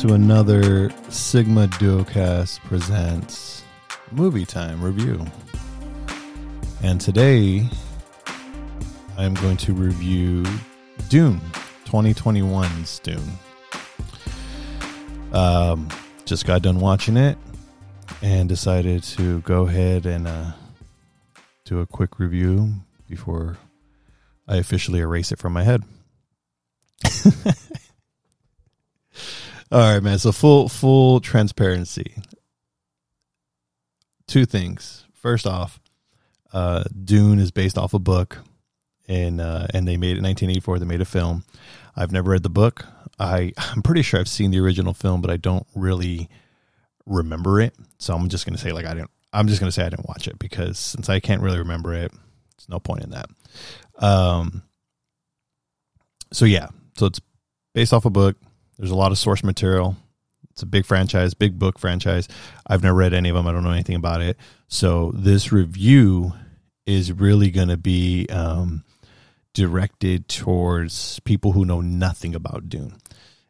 To another Sigma Duocast presents Movie Time Review. And today, I'm going to review Dune, 2021's Dune. Um, just got done watching it and decided to go ahead and uh, do a quick review before I officially erase it from my head. All right, man. So full full transparency. Two things. First off, uh, Dune is based off a book, and uh, and they made it in 1984. They made a film. I've never read the book. I I'm pretty sure I've seen the original film, but I don't really remember it. So I'm just gonna say like I didn't. I'm just gonna say I didn't watch it because since I can't really remember it, there's no point in that. Um. So yeah, so it's based off a book. There's a lot of source material. It's a big franchise, big book franchise. I've never read any of them. I don't know anything about it. So this review is really going to be um, directed towards people who know nothing about Dune.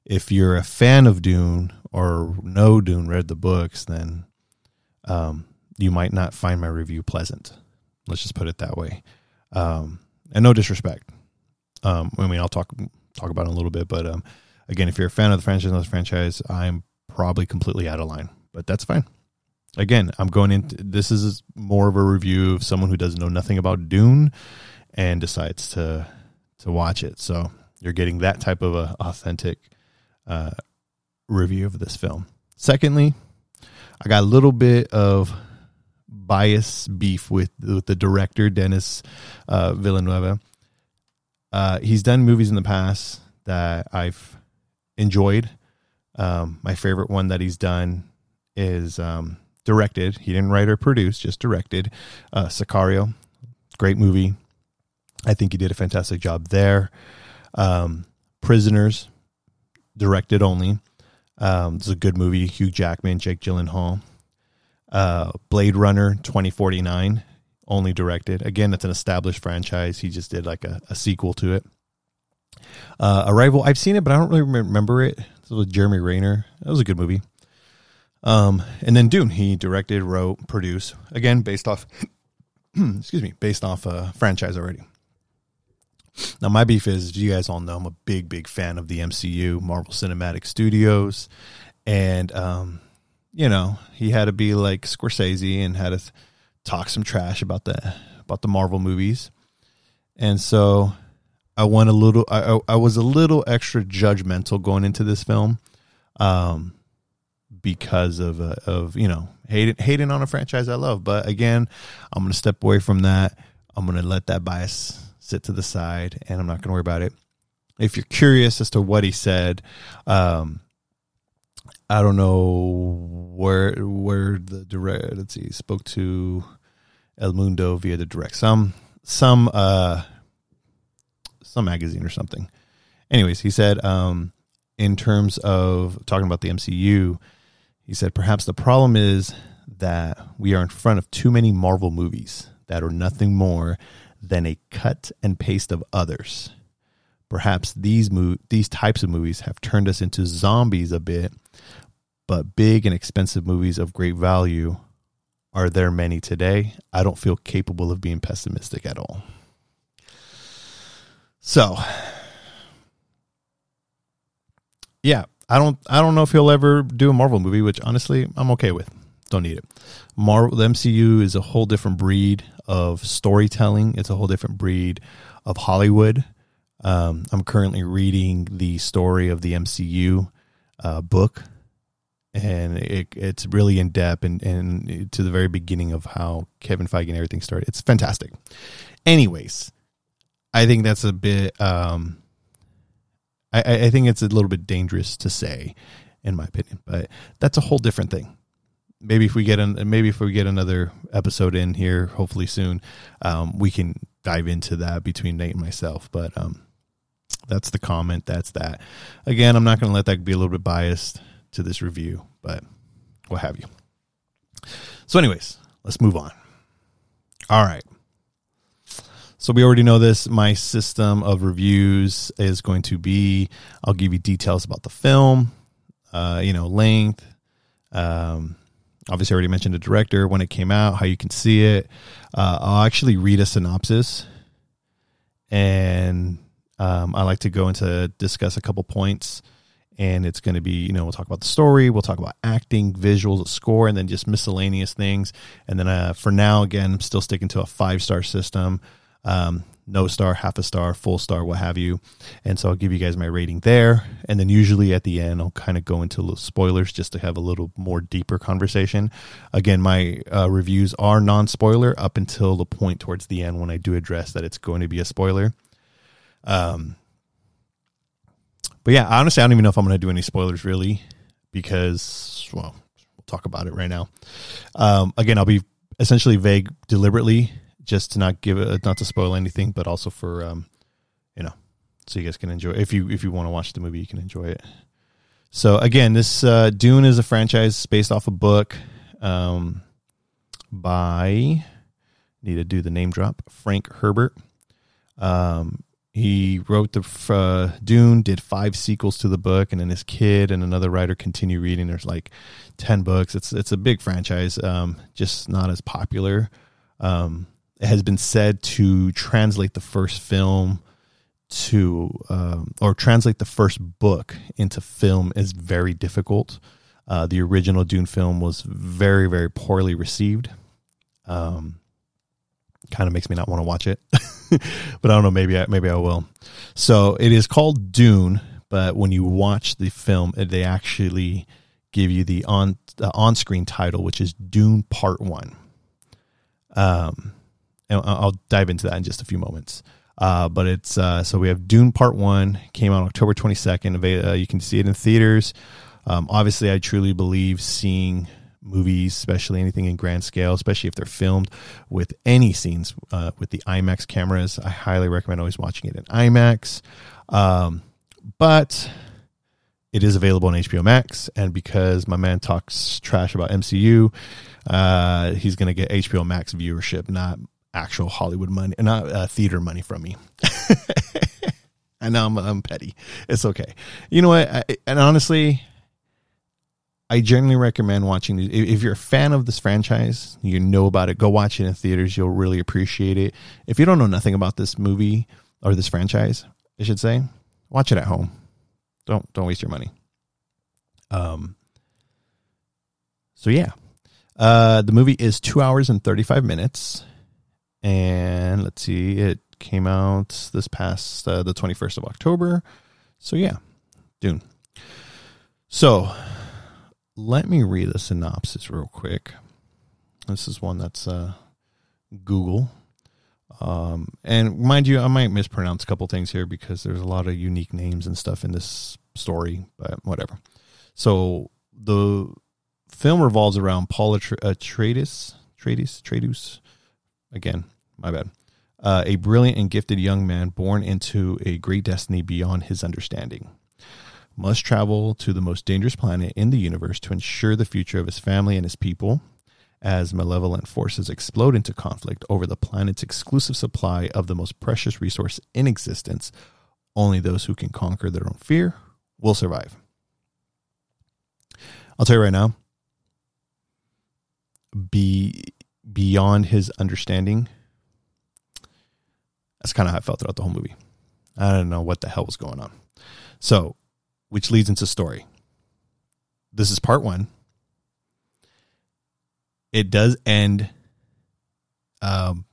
If you're a fan of Dune or know Dune, read the books, then um, you might not find my review pleasant. Let's just put it that way. Um, and no disrespect. Um, I mean, I'll talk talk about it a little bit, but um, again, if you're a fan of the franchise, not the franchise, I'm probably completely out of line, but that's fine. Again, I'm going into this is more of a review of someone who doesn't know nothing about Dune and decides to to watch it. So you're getting that type of a authentic uh, review of this film. Secondly, I got a little bit of bias beef with, with the director Dennis uh, Villeneuve. Uh, he's done movies in the past that I've enjoyed. Um, my favorite one that he's done is um, directed. He didn't write or produce, just directed. Uh, Sicario, great movie. I think he did a fantastic job there. Um, Prisoners, directed only. Um, it's a good movie. Hugh Jackman, Jake Gyllenhaal. Uh, Blade Runner 2049, only directed. Again, it's an established franchise. He just did like a, a sequel to it. Uh, Arrival, I've seen it, but I don't really remember it. This was Jeremy Renner. That was a good movie. Um, and then Dune, he directed, wrote, produced. Again, based off, excuse me, based off a franchise already. Now, my beef is, you guys all know, I'm a big, big fan of the MCU, Marvel Cinematic Studios, and um, you know, he had to be like Scorsese and had to talk some trash about the about the Marvel movies, and so I went a little. I, I was a little extra judgmental going into this film, um, because of uh, of you know hating hating on a franchise I love. But again, I'm to step away from that. I'm to let that bias sit to the side, and I'm not to worry about it. If you're curious as to what he said, um, I don't know where where the direct. Let's see, spoke to El Mundo via the direct. Some some uh some magazine or something. Anyways, he said, um, in terms of talking about the MCU, he said perhaps the problem is that we are in front of too many Marvel movies that are nothing more than a cut and paste of others. Perhaps these mo- these types of movies have turned us into zombies a bit, but big and expensive movies of great value are there many today? I don't feel capable of being pessimistic at all. So, yeah, I don't I don't know if he'll ever do a Marvel movie, which honestly I'm okay with. Don't need it. Marvel the MCU is a whole different breed of storytelling. It's a whole different breed of Hollywood. Um, I'm currently reading the story of the MCU uh, book, and it, it's really in depth and, and to the very beginning of how Kevin Feige and everything started. It's fantastic. Anyways, I think that's a bit. Um, I, I think it's a little bit dangerous to say, in my opinion, but that's a whole different thing. Maybe if we get an, maybe if we get another episode in here, hopefully soon, um, we can dive into that between Nate and myself. But um, that's the comment. That's that. Again, I'm not going to let that be a little bit biased to this review, but what have you. So, anyways, let's move on. All right. So we already know this. My system of reviews is going to be I'll give you details about the film, uh, you know, length. Um, obviously, I already mentioned the director, when it came out, how you can see it. Uh, I'll actually read a synopsis, and um, I like to go into discuss a couple points. And it's going to be, you know, we'll talk about the story, we'll talk about acting, visuals, score, and then just miscellaneous things. And then uh, for now, again, I'm still sticking to a five star system um, no star, half a star, full star, what have you. And so I'll give you guys my rating there. And then usually at the end, I'll kind of go into little spoilers just to have a little more deeper conversation. Again, my uh, reviews are non spoiler up until the point towards the end when I do address that it's going to be a spoiler. Um, but yeah, honestly, I don't even know if I'm going to do any spoilers really because, well, we'll talk about it right now. Um, again, I'll be essentially vague deliberately just to not give it, not to spoil anything, but also for um, you know, so you guys can enjoy. If you if you want to watch the movie, you can enjoy it. So again, this uh, Dune is a franchise based off a book um, by need to do the name drop Frank Herbert. Um, he wrote the uh, Dune, did five sequels to the book, and then his kid and another writer continue reading. There's like ten books. It's it's a big franchise, um, just not as popular. Um, has been said to translate the first film to um, or translate the first book into film is very difficult. Uh, the original Dune film was very very poorly received. Um, kind of makes me not want to watch it, but I don't know. Maybe I, maybe I will. So it is called Dune, but when you watch the film, they actually give you the on the on screen title, which is Dune Part One. Um, and I'll dive into that in just a few moments. Uh, but it's uh, so we have Dune Part One came out October twenty second. Uh, you can see it in theaters. Um, obviously, I truly believe seeing movies, especially anything in grand scale, especially if they're filmed with any scenes uh, with the IMAX cameras. I highly recommend always watching it in IMAX. Um, but it is available on HBO Max, and because my man talks trash about MCU, uh, he's going to get HBO Max viewership, not actual Hollywood money, not uh, theater money from me. I know I'm, I'm petty. It's okay. You know what? I, and honestly, I generally recommend watching. If you're a fan of this franchise, you know about it, go watch it in theaters. You'll really appreciate it. If you don't know nothing about this movie or this franchise, I should say, watch it at home. Don't don't waste your money. Um. So yeah, uh, the movie is two hours and thirty five minutes and let's see, it came out this past uh, the 21st of October. So yeah, Dune. So let me read the synopsis real quick. This is one that's uh, Google. Um, and mind you, I might mispronounce a couple things here because there's a lot of unique names and stuff in this story, but whatever. So the film revolves around Paul Atreides, Atreides, Atreides, again, my bad. Uh, a brilliant and gifted young man born into a great destiny beyond his understanding. Must travel to the most dangerous planet in the universe to ensure the future of his family and his people as malevolent forces explode into conflict over the planet's exclusive supply of the most precious resource in existence. Only those who can conquer their own fear will survive. I'll tell you right now, be beyond his understanding that's kind of how I felt throughout the whole movie. I don't know what the hell was going on. So, which leads into story. This is part one. It does end um,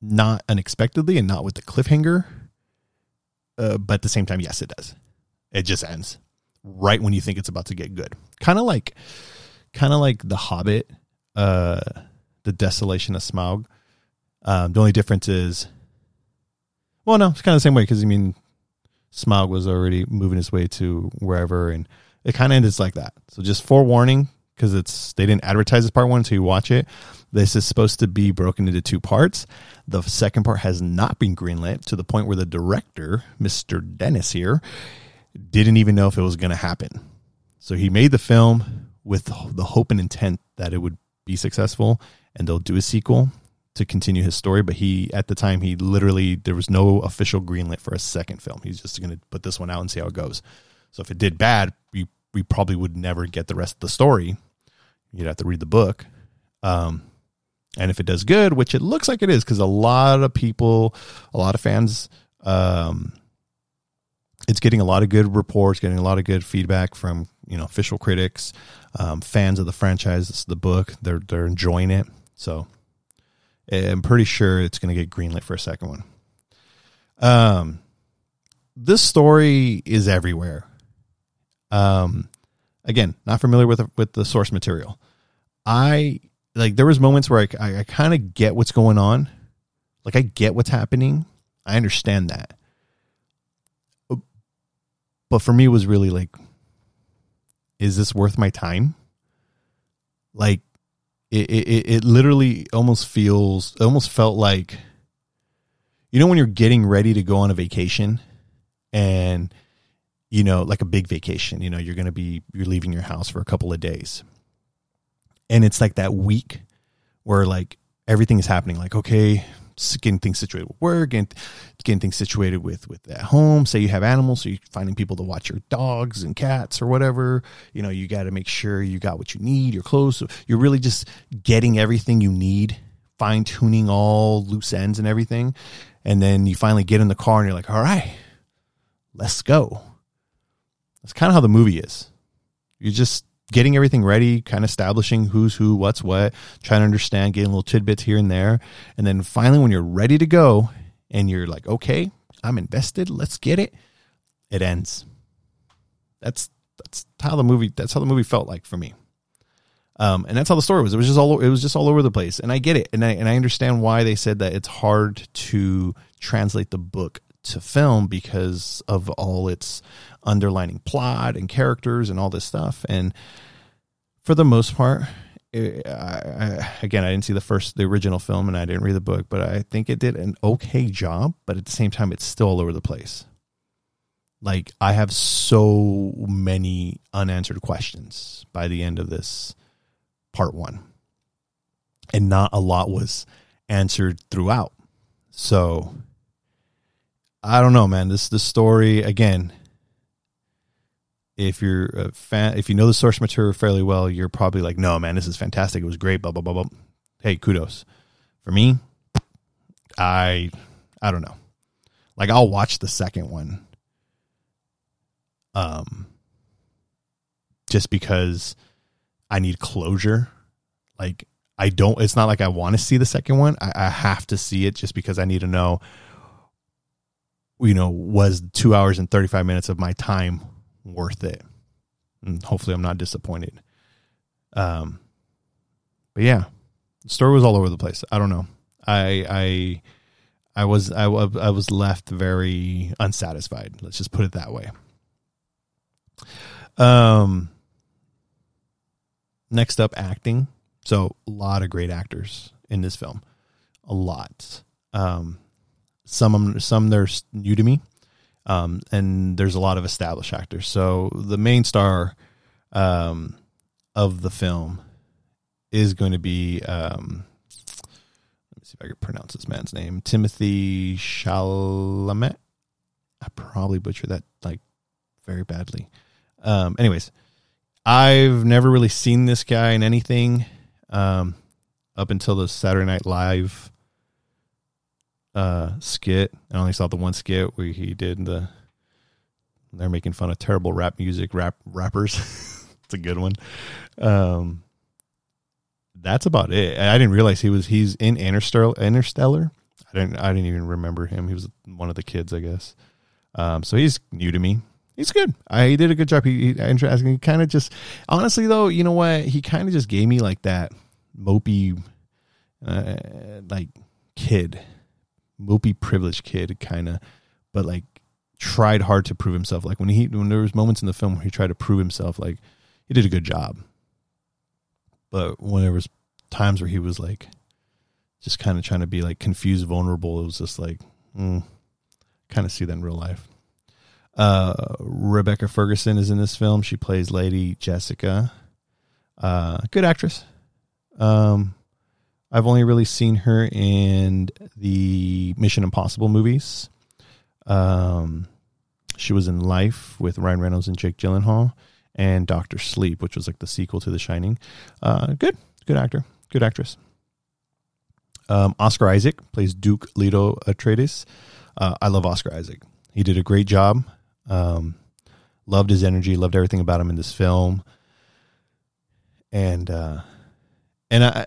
not unexpectedly and not with the cliffhanger. Uh, but at the same time, yes, it does. It just ends right when you think it's about to get good. Kind of like, kind of like The Hobbit, uh, The Desolation of Smaug um, the only difference is, well, no, it's kind of the same way because I mean, Smaug was already moving his way to wherever, and it kind of ends like that. So just forewarning because it's they didn't advertise this part one until you watch it. This is supposed to be broken into two parts. The second part has not been greenlit to the point where the director, Mr. Dennis here, didn't even know if it was going to happen. So he made the film with the hope and intent that it would be successful and they'll do a sequel to continue his story, but he at the time he literally there was no official greenlit for a second film. He's just going to put this one out and see how it goes. So if it did bad, we we probably would never get the rest of the story. You'd have to read the book. Um, and if it does good, which it looks like it is, because a lot of people, a lot of fans, um, it's getting a lot of good reports, getting a lot of good feedback from you know official critics, um, fans of the franchise, the book. They're they're enjoying it. So I'm pretty sure it's going to get greenlit for a second one. Um, this story is everywhere. Um, again, not familiar with with the source material. I like there was moments where I I, I kind of get what's going on, like I get what's happening. I understand that, but for me, it was really like, is this worth my time? Like, it it, it literally almost feels almost felt like, you know, when you're getting ready to go on a vacation, and you know, like a big vacation. You know, you're going to be you're leaving your house for a couple of days, and it's like that week where like everything is happening. Like, okay, getting things situated with work, getting, getting things situated with with at home. Say you have animals, so you're finding people to watch your dogs and cats or whatever. You know, you got to make sure you got what you need. Your clothes. So you're really just getting everything you need, fine tuning all loose ends and everything, and then you finally get in the car and you're like, all right, let's go that's kind of how the movie is. You're just getting everything ready, kind of establishing who's who, what's what, trying to understand, getting little tidbits here and there. And then finally, when you're ready to go and you're like, okay, I'm invested, let's get it, it ends. That's that's how the movie that's how the movie felt like for me. Um, and that's how the story was. It was just all it was just all over the place. And I get it, and I and I understand why they said that it's hard to translate the book to film because of all its underlining plot and characters and all this stuff. And for the most part, it, I, I, again, I didn't see the first, the original film, and I didn't read the book, but I think it did an okay job. But at the same time, it's still all over the place. Like I have so many unanswered questions by the end of this part one, and not a lot was answered throughout. So I don't know, man. This the story again. If you're a fan, if you know the source material fairly well, you're probably like, "No, man, this is fantastic. It was great." Blah blah blah blah. Hey, kudos. For me, I I don't know. Like I'll watch the second one. Um just because I need closure. Like I don't it's not like I want to see the second one. I, I have to see it just because I need to know you know, was two hours and 35 minutes of my time worth it? And hopefully I'm not disappointed. Um, but yeah, the story was all over the place. I don't know. I, I, I was, I, I was left very unsatisfied. Let's just put it that way. Um, next up, acting. So a lot of great actors in this film, a lot. Um, some some they're new to me, um, and there's a lot of established actors. So the main star um, of the film is going to be. Um, let me see if I can pronounce this man's name. Timothy Chalamet. I probably butchered that like very badly. Um, anyways, I've never really seen this guy in anything um, up until the Saturday Night Live uh, skit. I only saw the one skit where he did the. They're making fun of terrible rap music, rap rappers. it's a good one. Um, that's about it. I didn't realize he was he's in Interstellar. Interstellar. I didn't. I didn't even remember him. He was one of the kids, I guess. Um, so he's new to me. He's good. I he did a good job. He, he interesting. He kind of just honestly though, you know what? He kind of just gave me like that mopey, uh, like kid mopey privileged kid kind of but like tried hard to prove himself. Like when he when there was moments in the film where he tried to prove himself like he did a good job. But when there was times where he was like just kind of trying to be like confused vulnerable it was just like mm, kind of see that in real life. Uh rebecca ferguson is in this film. She plays lady jessica. Uh good actress. Um I've only really seen her in the Mission Impossible movies. Um, she was in Life with Ryan Reynolds and Jake Gyllenhaal, and Doctor Sleep, which was like the sequel to The Shining. Uh, good, good actor, good actress. Um, Oscar Isaac plays Duke Leto Atreides. Uh, I love Oscar Isaac. He did a great job. Um, loved his energy. Loved everything about him in this film. And uh, and I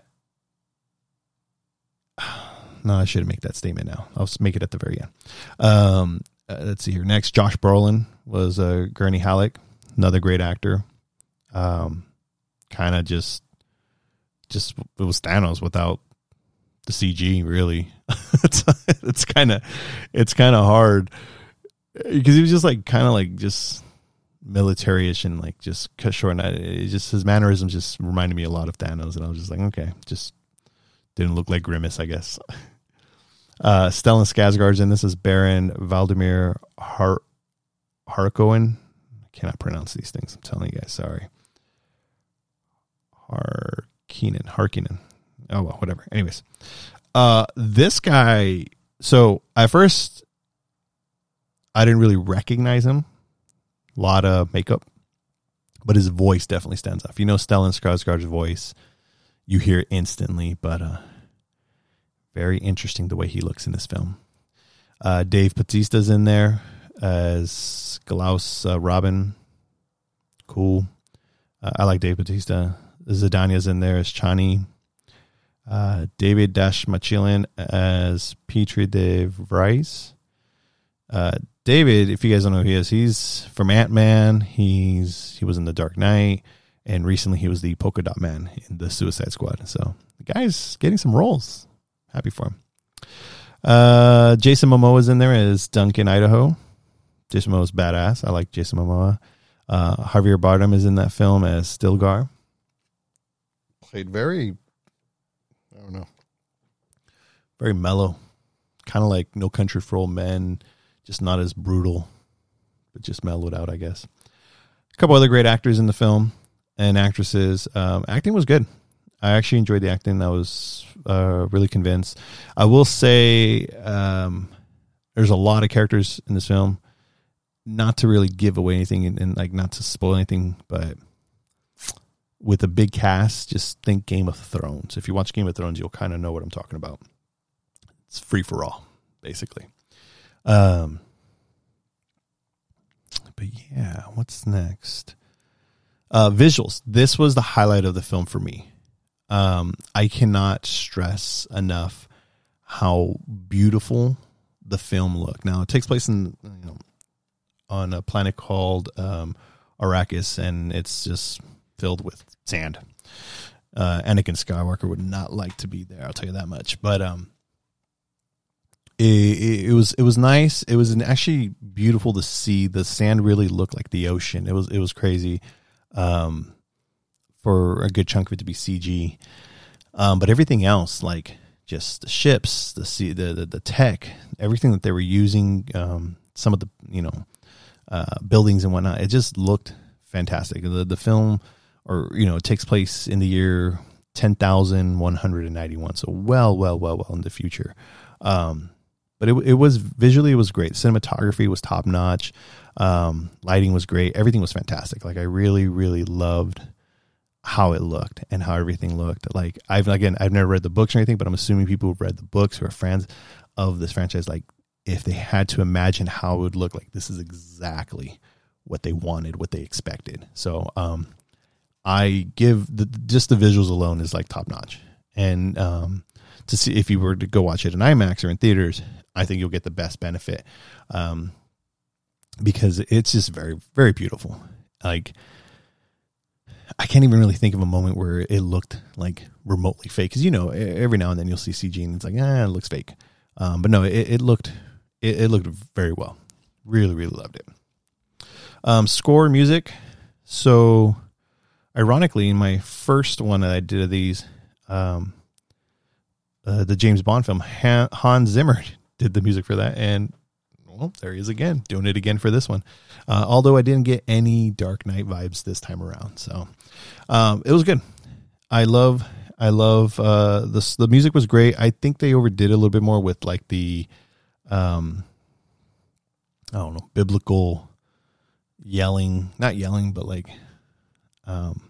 no, I shouldn't make that statement now. I'll make it at the very end. Um, uh, let's see here. Next, Josh Brolin was uh, Gurney Halleck, another great actor. Um, kind of just, just it was Thanos without the CG. Really, it's it's kind of it's kind of hard because he was just like kind of like just military-ish and like just cut short. And it just his mannerisms just reminded me a lot of Thanos, and I was just like, okay, just didn't look like Grimace, I guess. Uh, Stellan Skarsgård's in this is Baron Valdemar Har- Harkonnen. I cannot pronounce these things. I'm telling you guys. Sorry. Harkinen. Harkinen. Oh well, whatever. Anyways, uh, this guy. So at first, I didn't really recognize him. A lot of makeup, but his voice definitely stands off. You know Stellan Skarsgård's voice, you hear it instantly. But uh, very interesting the way he looks in this film. Uh, Dave Bautista's in there as Klaus uh, Robin. Cool. Uh, I like Dave Bautista. Zendaya's in there as Chani. Uh, David Dastmalchian as Piter de Vries. Uh, David, if you guys don't know who he is, he's from Ant Man. He's he was in The Dark Knight, and recently he was the Polka Dot Man in the Suicide Squad. So the guy's getting some roles happy for him. Uh, Jason Momoa is in there as Duncan Idaho. Jason Momoa's badass. I like Jason Momoa. Uh, Javier Bardem is in that film as Stilgar. Played very, I don't know, very mellow, kind of like No Country for Old Men, just not as brutal, but just mellowed out, I guess. A couple other great actors in the film and actresses. Um, acting was good. I actually enjoyed the acting. I was uh, really convinced. I will say um, there's a lot of characters in this film. Not to really give away anything and, and, like not to spoil anything, but with a big cast, just think Game of Thrones. If you watch Game of Thrones, you'll kind of know what I'm talking about. It's free for all, basically. Um, but yeah, what's next? Uh, visuals. This was the highlight of the film for me. Um, I cannot stress enough how beautiful the film looked. Now it takes place in you know on a planet called um, Arrakis, and it's just filled with sand. Uh, Anakin Skywalker would not like to be there. I'll tell you that much. But um, it, it, was it was nice. It was actually beautiful to see. The sand really looked like the ocean. It was it was crazy. Um, for a good chunk of it to be CG. Um, but everything else, like just the ships, the the, the, the tech, everything that they were using, um, some of the you know uh, buildings and whatnot, it just looked fantastic. The the film, or you know, takes place in the year ten thousand one hundred and ninety one, so well, well, well, well in the future. Um, but it it was visually it was great. Cinematography was top notch. Um, lighting was great. Everything was fantastic. Like I really, really loved how it looked and how everything looked. Like I've again, I've never read the books or anything, but I'm assuming people who've read the books who are fans of this franchise, like if they had to imagine how it would look like, this is exactly what they wanted, what they expected. So, um, I give the, just the visuals alone is like top notch. And, um, to see if you were to go watch it in IMAX or in theaters, I think you'll get the best benefit. Um, because it's just very, very beautiful. Like, I can't even really think of a moment where it looked like remotely fake. Because you know, every now and then you'll see CG and it's like, ah, it looks fake. Um, but no, it, it looked it, it, looked very well. Really, really loved it. Um, score music. So, ironically, in my first one that I did of these, um, uh, the James Bond film, Hans Zimmer did the music for that, and well, there he is again, doing it again for this one. Uh, although I didn't get any Dark Knight vibes this time around, so um, it was good. I love I love uh, the the music was great. I think they overdid a little bit more with like the, um, I don't know, biblical yelling, not yelling, but like, um,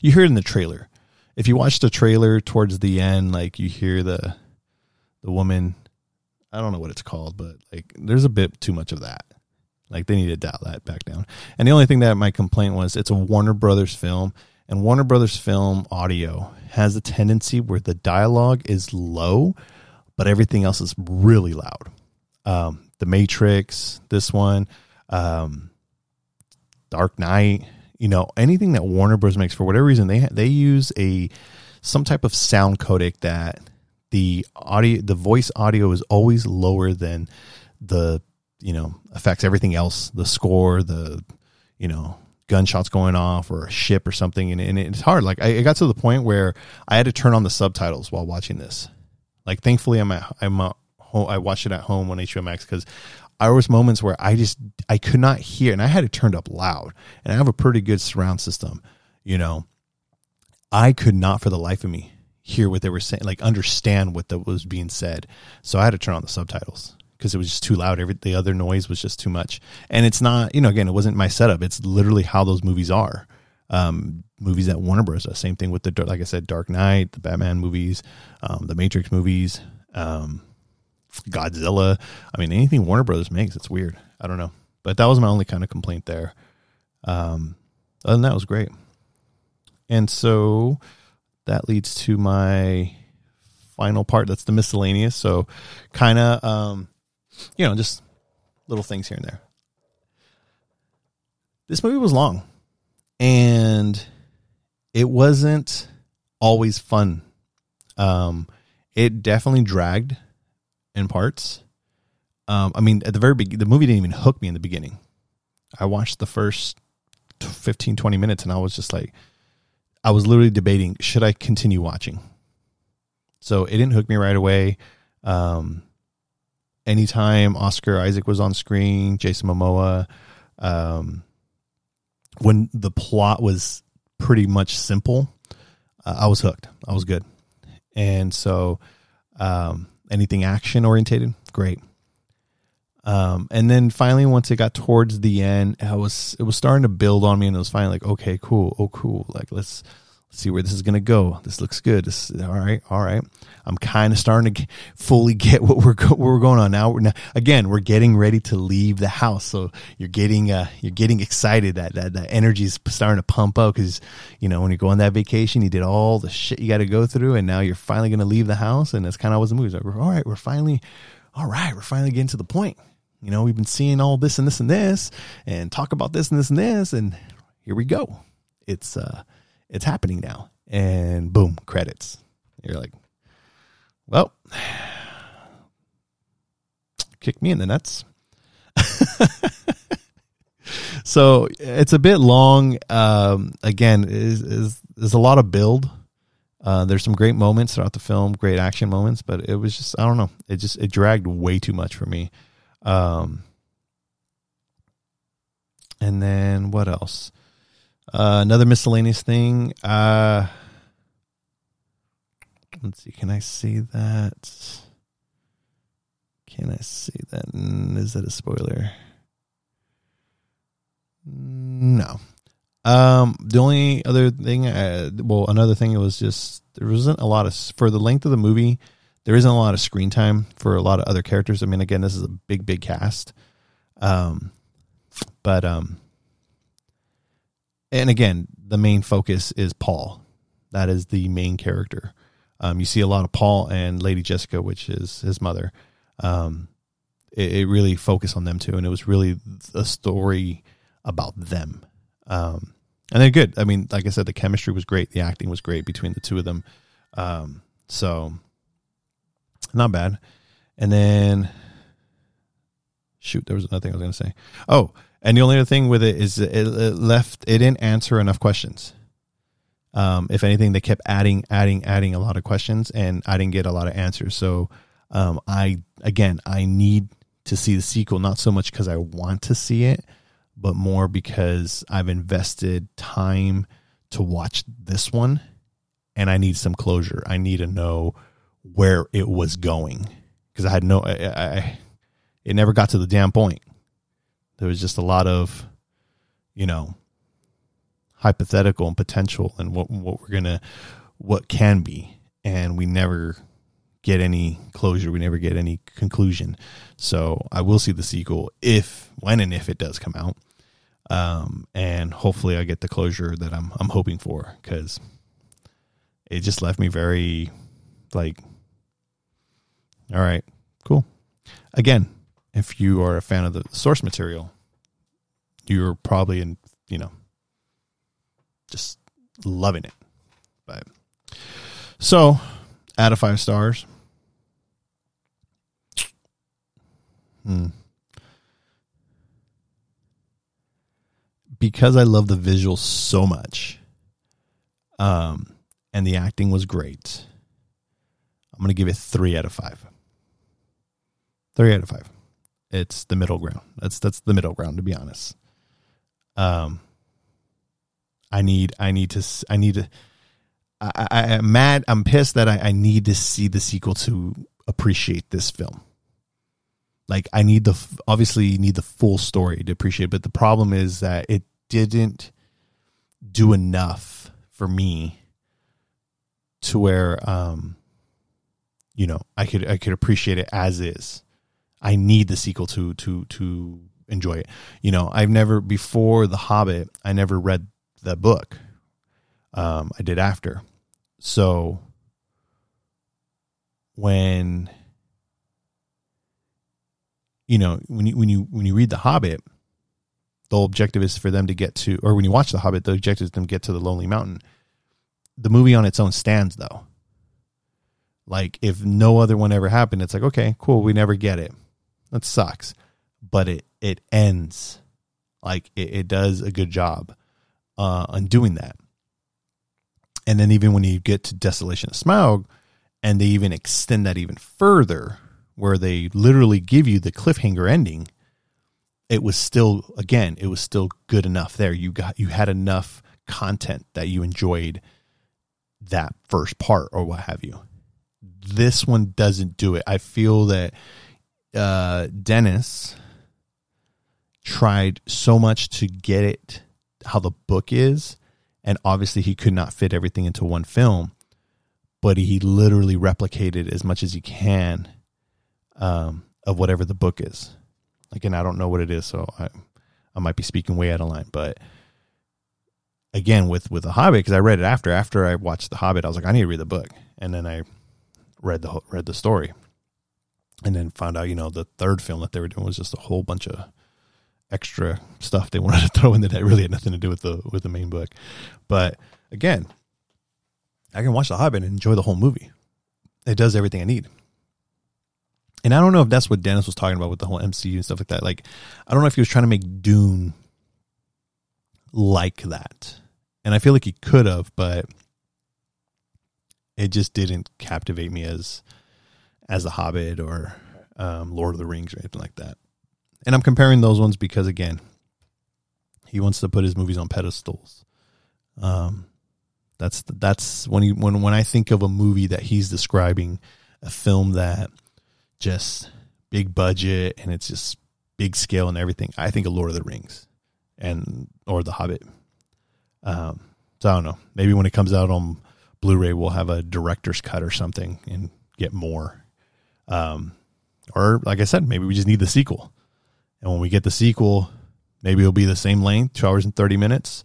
you hear it in the trailer. If you watch the trailer towards the end, like you hear the the woman. I don't know what it's called, but like there's a bit too much of that. Like they need to dial that back down. And the only thing that my complaint was, it's a Warner Brothers film, and Warner Brothers film audio has a tendency where the dialogue is low, but everything else is really loud. Um, the Matrix, this one, um, Dark Knight, you know, anything that Warner Bros. makes for whatever reason, they they use a some type of sound codec that the audio, the voice audio is always lower than the you know affects everything else, the score, the you know gunshots going off or a ship or something, and, and it's hard. Like I, it got to the point where I had to turn on the subtitles while watching this. Like thankfully, I'm at I'm at home, I watched it at home on HBO Max because there was moments where I just I could not hear, and I had it turned up loud, and I have a pretty good surround system. You know, I could not for the life of me hear what they were saying, like understand what that was being said. So I had to turn on the subtitles because it was just too loud. Every the other noise was just too much. And it's not, you know, again, it wasn't my setup. It's literally how those movies are. Um, movies at Warner Bros. Does. Same thing with the like I said, Dark Knight, the Batman movies, um, the Matrix movies, um, Godzilla. I mean, anything Warner Brothers makes, it's weird. I don't know, but that was my only kind of complaint there. Um, other than that, was great. And so that leads to my final part. That's the miscellaneous. So, kind of, um, you know, just little things here and there. This movie was long and it wasn't always fun. Um, it definitely dragged in parts. Um, I mean, at the very beginning, the movie didn't even hook me in the beginning. I watched the first 15, 20 minutes and I was just like, I was literally debating, should I continue watching? So it didn't hook me right away. Um, anytime Oscar Isaac was on screen, Jason Momoa, um, when the plot was pretty much simple, uh, I was hooked. I was good. And so, um, anything action orientated, great. Um, and then finally, once it got towards the end, I was it was starting to build on me, and it was finally like, okay, cool, oh cool, like let's let's see where this is to go. This looks good. This all right, all right. I'm kind of starting to fully get what we're what we're going on now. We're now. Again, we're getting ready to leave the house, so you're getting uh, you're getting excited. That that that energy is starting to pump up because you know when you go on that vacation, you did all the shit you got to go through, and now you're finally to leave the house, and that's kind of what the movie's like. All right, we're finally, all right, we're finally getting to the point. You know, we've been seeing all this and this and this, and talk about this and this and this, and here we go. It's uh it's happening now. And boom, credits. You're like, well, kick me in the nuts. so it's a bit long. Um, again, is is there's a lot of build. Uh, there's some great moments throughout the film, great action moments, but it was just I don't know. It just it dragged way too much for me. Um, and then what else? Uh, another miscellaneous thing. Uh, let's see. Can I see that? Can I see that? Is that a spoiler? No. Um, the only other thing, uh, well, another thing, it was just there wasn't a lot of for the length of the movie. There isn't a lot of screen time for a lot of other characters. I mean, again, this is a big, big cast. Um, but um, and again, the main focus is Paul. That is the main character. Um, you see a lot of Paul and Lady Jessica, which is his mother. Um, it, it, really focused on them too, and it was really a story about them. Um, and they're good. I mean, like I said, the chemistry was great. The acting was great between the two of them. Um, so not bad. And then, shoot, there was another thing I was going to say. Oh, and the only other thing with it is it, it left it didn't answer enough questions. Um, if anything, they kept adding, adding, adding a lot of questions, and I didn't get a lot of answers. So, um, I again, I need to see the sequel, not so much because I want to see it, but more because I've invested time to watch this one, and I need some closure. I need to know where it was going because I had no, I, I, it never got to the damn point. There was just a lot of, you know, hypothetical and potential and what what we're gonna, what can be, and we never get any closure. We never get any conclusion. So I will see the sequel if, when, and if it does come out. Um, and hopefully I get the closure that I'm I'm hoping for because it just left me very like, all right, cool. Again, if you are a fan of the source material, you're probably in you know just loving it. But so out of five stars. Hmm. Because I love the visuals so much, um, and the acting was great, I'm going to give it three out of five. Three out of five. It's the middle ground. That's that's the middle ground, to be honest. Um, I need I need to I need to I, I, am mad. I'm pissed that I, I need to see the sequel to appreciate this film. Like I need the obviously need the full story to appreciate, but the problem is that it didn't do enough for me to where um you know I could I could appreciate it as is. I need the sequel to to to enjoy it. You know, I've never before The Hobbit, I never read the book. Um, I did after. So when you know when you when you when you read the Hobbit, the objective is for them to get to, or when you watch the Hobbit, the objective is them to get to the Lonely Mountain. The movie on its own stands though. Like if no other one ever happened, it's like okay, cool, we never get it. That sucks, but it it ends. Like it, it does a good job uh, on doing that. And then even when you get to Desolation of Smaug, and they even extend that even further, where they literally give you the cliffhanger ending, it was still again, it was still good enough there. You got you had enough content that you enjoyed that first part or what have you. This one doesn't do it. I feel that uh, Denis tried so much to get it how the book is and obviously he could not fit everything into one film but he literally replicated as much as he can um, of whatever the book is. Again i don't know what it is so i i might be speaking way out of line but again with with the hobbit because i read it after after i watched the hobbit i was like i need to read the book. And then i read the read the story and then found out you know the third film that they were doing was just a whole bunch of extra stuff they wanted to throw in that really had nothing to do with the with the main book. But again, I can watch The Hobbit and enjoy the whole movie. It does everything I need. And I don't know if that's what Dennis was talking about with the whole MCU and stuff like that. Like, I don't know if he was trying to make Dune like that. And I feel like he could have, but it just didn't captivate me as as The Hobbit or um, Lord of the Rings or anything like that. And I'm comparing those ones because again, he wants to put his movies on pedestals. Um, that's that's when he when when I think of a movie that he's describing, a film that just big budget and it's just big scale and everything. I think of Lord of the Rings and or The Hobbit. Um, so I don't know. Maybe when it comes out on Blu-ray, we'll have a director's cut or something and get more. Um, or like I said, maybe we just need the sequel. And when we get the sequel, maybe it'll be the same length, two hours and 30 minutes,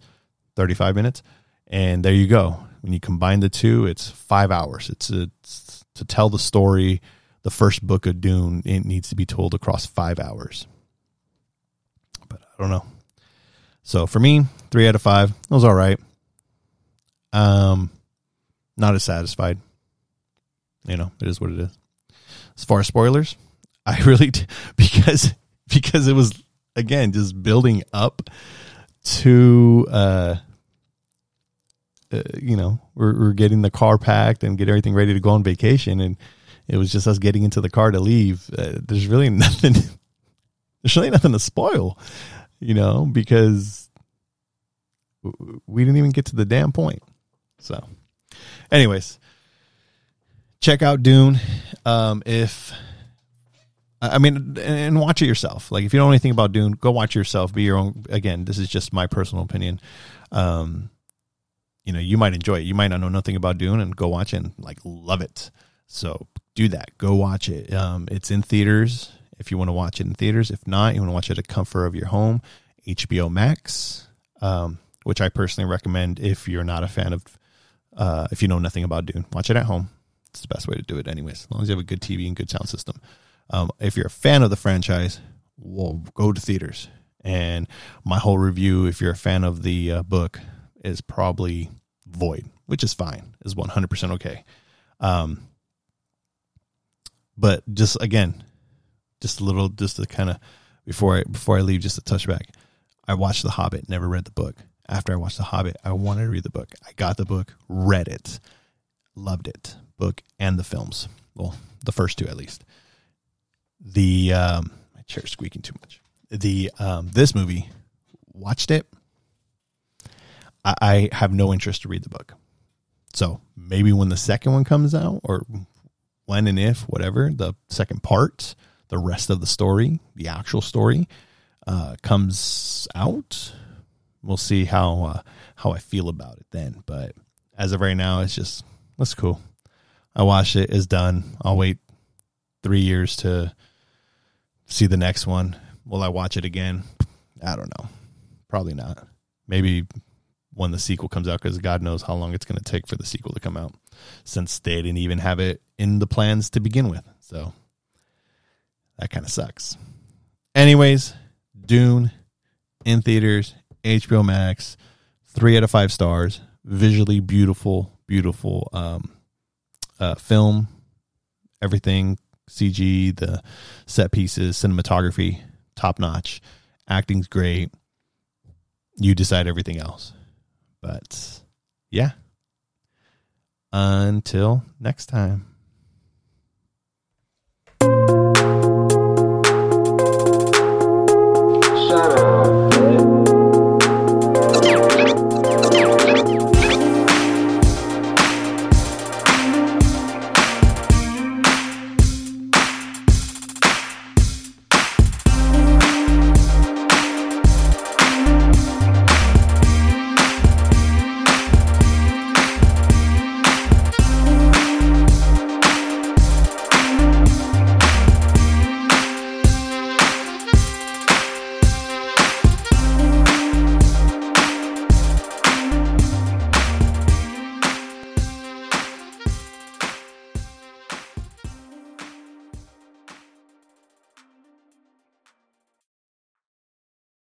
35 minutes. And there you go. When you combine the two, it's five hours. It's, it's to tell the story. The first book of Dune, it needs to be told across five hours. But I don't know. So for me, three out of five. It was all right. Um, not as satisfied. You know, it is what it is. As far as spoilers, I really because because it was again just building up to uh, uh you know we're, we're getting the car packed and get everything ready to go on vacation. And it was just us getting into the car to leave. Uh, there's really nothing there's really nothing to spoil you know because we didn't even get to the damn point. So Anyways, check out Dune. Um, if I mean, and watch it yourself. Like, if you don't know anything about Dune, go watch yourself. Be your own. Again, this is just my personal opinion. Um, you know, you might enjoy it. You might not know nothing about Dune and go watch it and like love it. So do that. Go watch it. Um, it's in theaters if you want to watch it in theaters. If not, you want to watch it at comfort of your home. HBO Max, um, which I personally recommend if you're not a fan of, uh, if you know nothing about Dune, watch it at home. It's the best way to do it, anyways. As long as you have a good TV and good sound system. Um, if you're a fan of the franchise, well, go to theaters. And my whole review, if you're a fan of the uh, book, is probably void, which is fine, is 100% okay. Um, but just again, just a little, just to kind of before I before I leave, just a touchback. I watched The Hobbit, never read the book. After I watched The Hobbit, I wanted to read the book. I got the book, read it, loved it, book and the films. Well, the first two at least. The um, my chair's squeaking too much. The um, this movie, watched it. I, I have no interest to read the book. So maybe when the second one comes out, or when and if, whatever, the second part, the rest of the story, the actual story, uh, comes out, we'll see how uh, how I feel about it then. But as of right now, it's just that's cool. I watched it. It's done. I'll wait three years to see the next one. Will I watch it again? I don't know. Probably not. Maybe when the sequel comes out, because God knows how long it's going to take for the sequel to come out, since they didn't even have it in the plans to begin with. So that kind of sucks. Anyways, Dune in theaters, HBO Max, three out of five stars. Visually beautiful, beautiful um, uh, film. Everything CG, the set pieces, cinematography, top notch. Acting's great. You decide everything else. But yeah. Until next time.